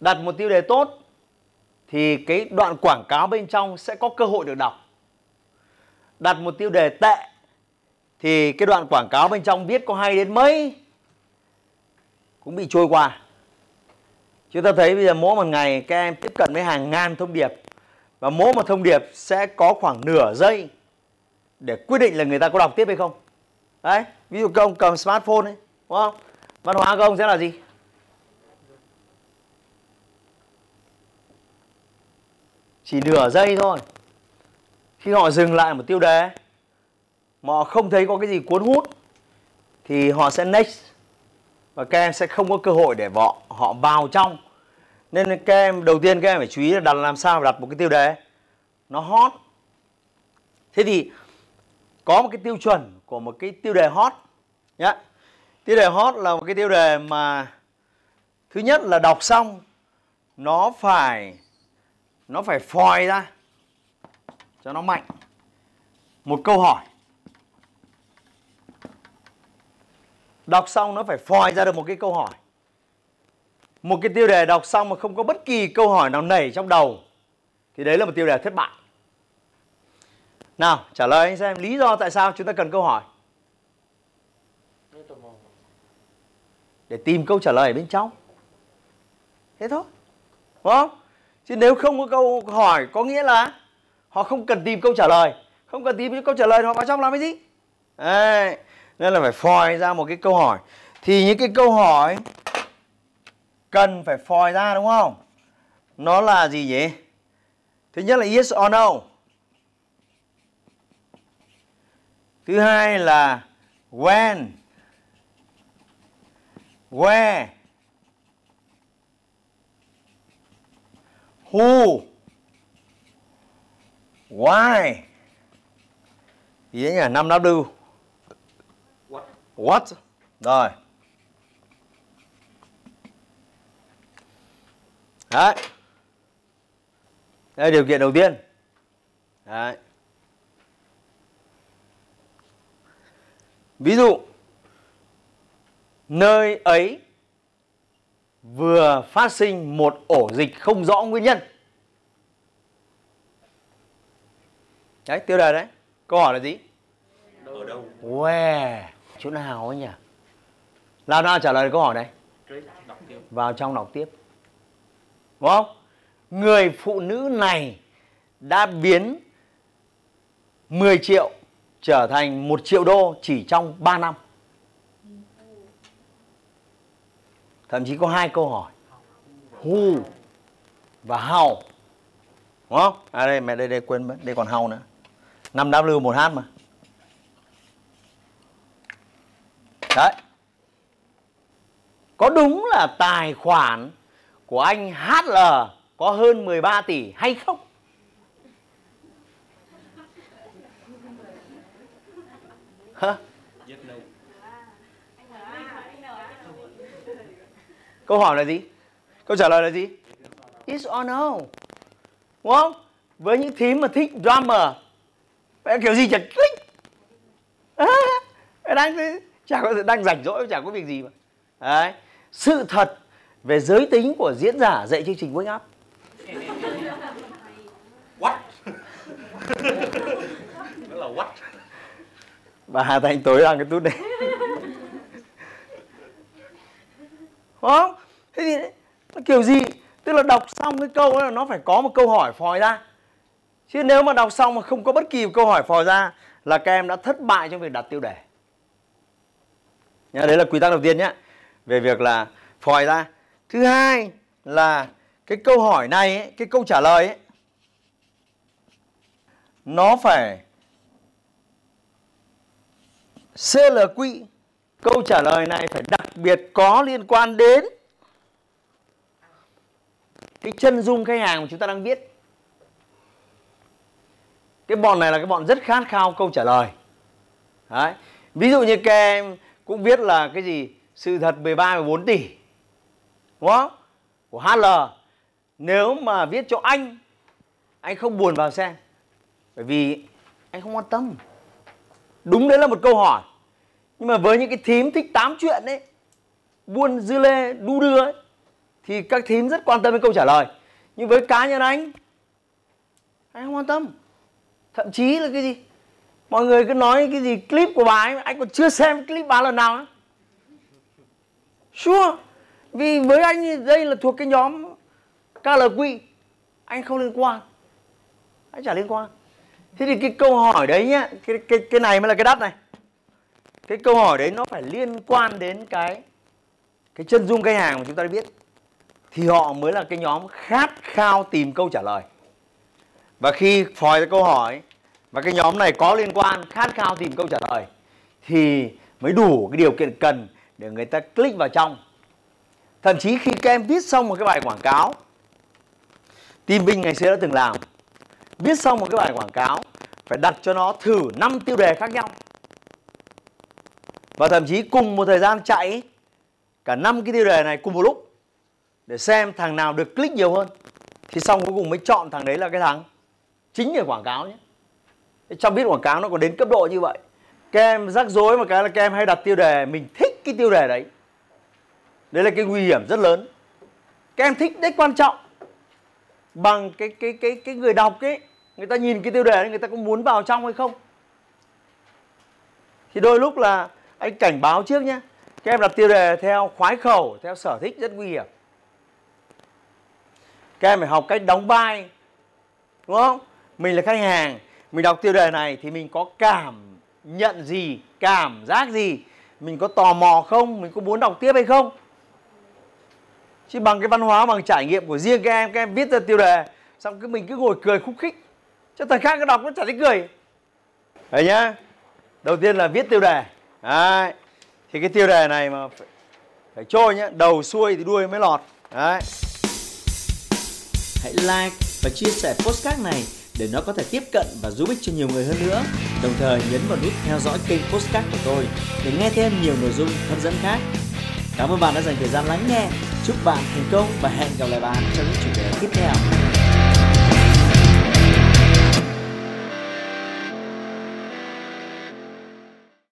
đặt một tiêu đề tốt thì cái đoạn quảng cáo bên trong sẽ có cơ hội được đọc. Đặt một tiêu đề tệ thì cái đoạn quảng cáo bên trong viết có hay đến mấy cũng bị trôi qua. Chúng ta thấy bây giờ mỗi một ngày các em tiếp cận với hàng ngàn thông điệp và mỗi một thông điệp sẽ có khoảng nửa giây để quyết định là người ta có đọc tiếp hay không. Đấy, ví dụ các ông cầm smartphone ấy, đúng không? Văn hóa của ông sẽ là gì? Chỉ nửa giây thôi. Khi họ dừng lại một tiêu đề, mà họ không thấy có cái gì cuốn hút, thì họ sẽ next. Và các em sẽ không có cơ hội để họ họ vào trong. Nên các em, đầu tiên các em phải chú ý là đặt làm sao đặt một cái tiêu đề. Nó hot. Thế thì có một cái tiêu chuẩn của một cái tiêu đề hot nhá. Tiêu đề hot là một cái tiêu đề mà thứ nhất là đọc xong, nó phải nó phải phòi ra. Cho nó mạnh. Một câu hỏi. Đọc xong nó phải phòi ra được một cái câu hỏi. Một cái tiêu đề đọc xong mà không có bất kỳ câu hỏi nào nảy trong đầu, thì đấy là một tiêu đề thất bại. Nào, trả lời anh xem lý do tại sao chúng ta cần câu hỏi. Để tìm câu trả lời ở bên trong. Thế thôi. Đúng không? Chứ nếu không có câu hỏi, có nghĩa là họ không cần tìm câu trả lời. Không cần tìm câu trả lời họ vào trong làm cái gì? Đấy. nên là phải phòi ra một cái câu hỏi. Thì những cái câu hỏi cần phải phòi ra, đúng không? Nó là gì nhỉ? Thứ nhất là yes or no. Thứ hai là when. Where. Who? Why? Đấy nhỉ? 5W. What? What? Rồi. Đấy. Đây là điều kiện đầu tiên. Đấy. Ví dụ nơi ấy vừa phát sinh một ổ dịch không rõ nguyên nhân. Đấy, tiêu đề đấy. Câu hỏi là gì? Ở đâu? Where? Chỗ nào ấy nhỉ? Làm nào trả lời câu hỏi này? Vào trong đọc tiếp. Đúng không? Người phụ nữ này đã biến 10 triệu trở thành 1 triệu đô chỉ trong 3 năm. Thậm chí có hai câu hỏi. Who? Và how. Đúng không? À đây mẹ đây đây quên mất. Đây còn how nữa. 5 w 1 h mà. Đấy. Có đúng là tài khoản của anh HL có hơn 13 tỷ hay không? Hả Câu hỏi là gì? Câu trả lời là gì? Yes or no. Đúng không? Với những thím mà thích drama. Kiểu gì? Chẳng click. À, đang chả có đang rảnh rỗi chả có việc gì mà. Đấy. Sự thật về giới tính của diễn giả dạy chương trình wake up. What? Đó là what? Bà Hà Thành tối đang cái tút đúng không? Thế thì nó kiểu gì? Tức là đọc xong cái câu là nó phải có một câu hỏi phòi ra chứ nếu mà đọc xong mà không có bất kỳ một câu hỏi phòi ra là các em đã thất bại trong việc đặt tiêu đề. Nhá, đấy là quy tắc đầu tiên nhé về việc là phòi ra. Thứ hai là cái câu hỏi này ấy, cái câu trả lời ấy, nó phải CLQ câu trả lời này phải đặc biệt có liên quan đến cái chân dung khách hàng mà chúng ta đang viết cái bọn này là cái bọn rất khát khao câu trả lời. Đấy. ví dụ như các em cũng viết là cái gì? Sự thật 13 14 tỷ. Đúng không? Của HL nếu mà viết cho anh anh không buồn vào xem. Bởi vì anh không quan tâm. Đúng đấy là một câu hỏi nhưng mà với những cái thím thích tám chuyện đấy buôn dư lê, đu đưa ấy, thì các thím rất quan tâm đến câu trả lời. Nhưng với cá nhân anh anh không quan tâm. Thậm chí là cái gì? Mọi người cứ nói cái gì clip của bà ấy, anh còn chưa xem clip bà lần nào nữa sure, vì với anh đây là thuộc cái nhóm KLQ anh không liên quan. Anh chả liên quan. Thế thì cái câu hỏi đấy nhá, cái cái cái này mới là cái đắt này cái câu hỏi đấy nó phải liên quan đến cái cái chân dung khách hàng mà chúng ta đã biết. Thì họ mới là cái nhóm khát khao tìm câu trả lời. Và khi phòi ra câu hỏi, và cái nhóm này có liên quan, khát khao tìm câu trả lời, thì mới đủ cái điều kiện cần để người ta click vào trong. Thậm chí khi các em viết xong một cái bài quảng cáo, team binh ngày xưa đã từng làm, viết xong một cái bài quảng cáo, phải đặt cho nó thử 5 tiêu đề khác nhau và thậm chí cùng một thời gian chạy cả năm cái tiêu đề này cùng một lúc, để xem thằng nào được click nhiều hơn. Thì xong cuối cùng mới chọn thằng đấy là cái thằng chính để quảng cáo nhé. Trong biết quảng cáo nó còn đến cấp độ như vậy. Các em rắc rối một cái là các em hay đặt tiêu đề, mình thích cái tiêu đề đấy. Đấy là cái nguy hiểm rất lớn. Các em thích, đấy quan trọng. Bằng cái cái cái cái người đọc ấy, người ta nhìn cái tiêu đề ấy người ta có muốn vào trong hay không? Thì đôi lúc là anh cảnh báo trước nhé các em đặt tiêu đề theo khoái khẩu, theo sở thích rất nguy hiểm. Các em phải học cách đóng vai, đúng không? Mình là khách hàng, mình đọc tiêu đề này thì mình có cảm nhận gì, cảm giác gì? Mình có tò mò không? Mình có muốn đọc tiếp hay không? Chứ bằng cái văn hóa, bằng trải nghiệm của riêng các em các em viết ra tiêu đề, xong cứ mình cứ ngồi cười khúc khích. Cho thằng khác cái đọc nó chả thấy cười. Đấy nhá. Đầu tiên là viết tiêu đề đấy thì cái tiêu đề này mà phải, phải trôi nhá đầu xuôi thì đuôi mới lọt đấy hãy like và chia sẻ postcard này để nó có thể tiếp cận và giúp ích cho nhiều người hơn nữa. Đồng thời nhấn vào nút theo dõi kênh Postcard của tôi để nghe thêm nhiều nội dung hấp dẫn khác. Cảm ơn bạn đã dành thời gian lắng nghe. Chúc bạn thành công và hẹn gặp lại bạn trong những chủ đề tiếp theo.